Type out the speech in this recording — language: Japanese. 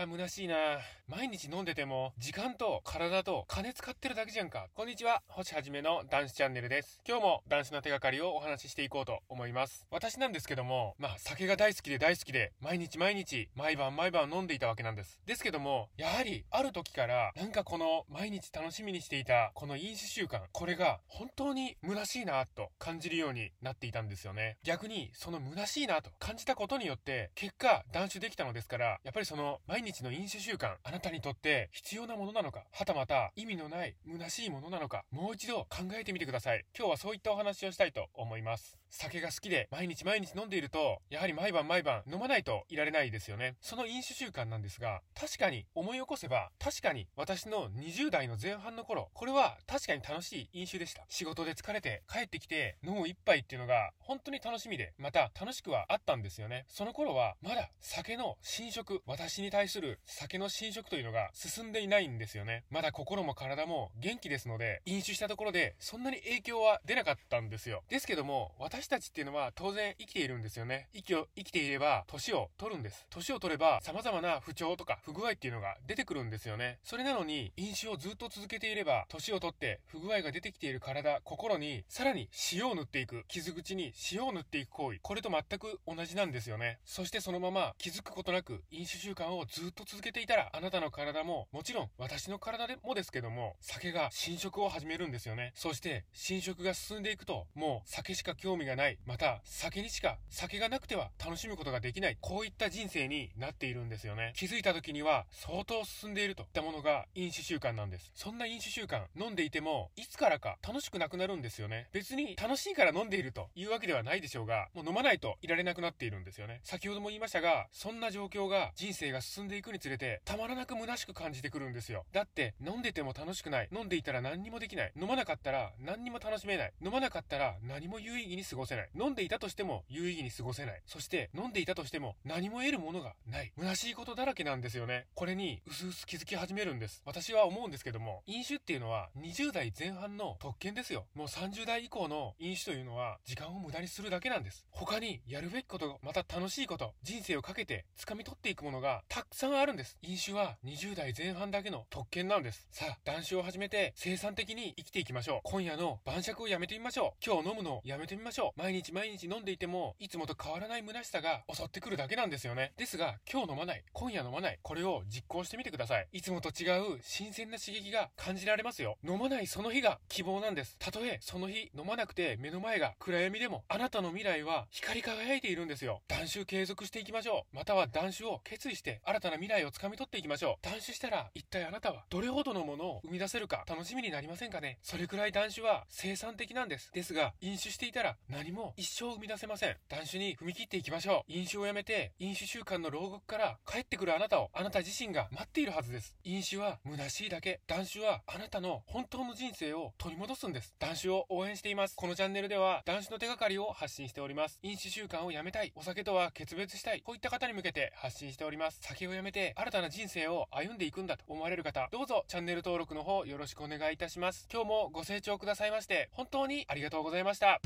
やー、虚しいな毎日飲んでても、時間と体と金使ってるだけじゃんか。こんにちは、星はじめの男子チャンネルです。今日も男子の手がかりをお話ししていこうと思います。私なんですけども、まあ、酒が大好きで大好きで、毎日毎日、毎晩毎晩飲んでいたわけなんです。ですけども、やはり、ある時から、なんかこの、毎日楽しみにしていた、この飲酒習慣、これが、本当に虚しいなと感じるようになっていたんですよね。逆に、その虚しいなと感じたことによって、結果、断酒できたのですから、やっぱりその、毎日の飲酒習慣、あなたにとって必要なものなのか、はたまた意味のない虚しいものなのか、もう一度考えてみてください。今日はそういったお話をしたいと思います。酒が好きで毎日毎日飲んでいると、やはり毎晩毎晩飲まないといられないですよね。その飲酒習慣なんですが、確かに思い起こせば、確かに私の20代の前半の頃、これは確かに楽しい飲酒でした。仕事で疲れて帰ってきて飲む一杯っていうのが本当に楽しみで、また楽しくはあったんですよね。その頃はまだ酒の侵食、私に対する酒の侵食というのが進んでいないんですよね。まだ心も体も元気ですので、飲酒したところでそんなに影響は出なかったんですよ。ですけども、私たちっていうのは当然生きているんですよね。息を、生きていれば年を取るんです。年を取れば様々な不調とか不具合っていうのが出てくるんですよね。それなのに、飲酒をずっと続けていれば、年を取って不具合が出てきている体、心に、さらに塩を塗っていく、傷口に塩を塗っていく行為、これと全く同じなんですよね。そしてそのまま気づくことなく飲酒習慣をずっっと続けていたら、あなたの体も、もちろん私の体でもですけども、酒が侵食を始めるんですよね。そして、侵食が進んでいくと、もう酒しか興味がない。また、酒にしか、酒がなくては楽しむことができない。こういった人生になっているんですよね。気づいた時には、相当進んでいるといったものが飲酒習慣なんです。そんな飲酒習慣、飲んでいても、いつからか楽しくなくなるんですよね。別に楽しいから飲んでいるというわけではないでしょうが、もう飲まないといられなくなっているんですよね。先ほども言いましたが、そんな状況が人生が進んでいくにつれて、たまらなく虚しく感じてくるんですよ。だって、飲んでても楽しくない。飲んでいたら何にもできない。飲まなかったら何にも楽しめない。飲まなかったら何も有意義に過ごせない。飲んでいたとしても有意義に過ごせない。そして、飲んでいたとしても何も得るものがない。虚しいことだらけなんですよね。これに、うすうす気づき始めるんです。私は思うんですけども、飲酒っていうのは20代前半の特権ですよ。もう30代以降の飲酒というのは時間を無駄にするだけなんです。他にやるべきこと、また楽しいこと、人生をかけて掴み取っていくものがたくさんあるんです。飲酒は20代前半だけの特権なんです。さあ、男子を始めて生産的に生きていきましょう。今夜の晩酌をやめてみましょう。今日飲むのをやめてみましょう。毎日毎日飲んでいても、いつもと変わらない虚しさが襲ってくるだけなんですよね。ですが、今日飲まない。今夜飲まない。これを実行してみてください。いつもと違う新鮮な刺激が感じられますよ。飲まないその日が希望なんです。たとえその日飲まなくて目の前が暗闇でも、あなたの未来は光り輝いているんですよ。断酒継続していきましょう。または断酒を決意して新たなな未来をつかみ取っていきましょう。断酒したら一体あなたはどれほどのものを生み出せるか楽しみになりませんかね？それくらい断酒は生産的なんです。ですが、飲酒していたら何も一生生み出せません。断酒に踏み切っていきましょう。飲酒をやめて、飲酒習慣の牢獄から帰ってくるあなたをあなた自身が待っているはずです。飲酒は虚しいだけ。断酒はあなたの本当の人生を取り戻すんです。断酒を応援しています。このチャンネルでは断酒の手がかりを発信しております。飲酒習慣をやめたい。お酒とは決別したい。こういった方に向けて発信しております。酒をやめて新たな人生を歩んでいくんだと思われる方、どうぞチャンネル登録の方よろしくお願いいたします。今日もご清聴くださいまして、本当にありがとうございました。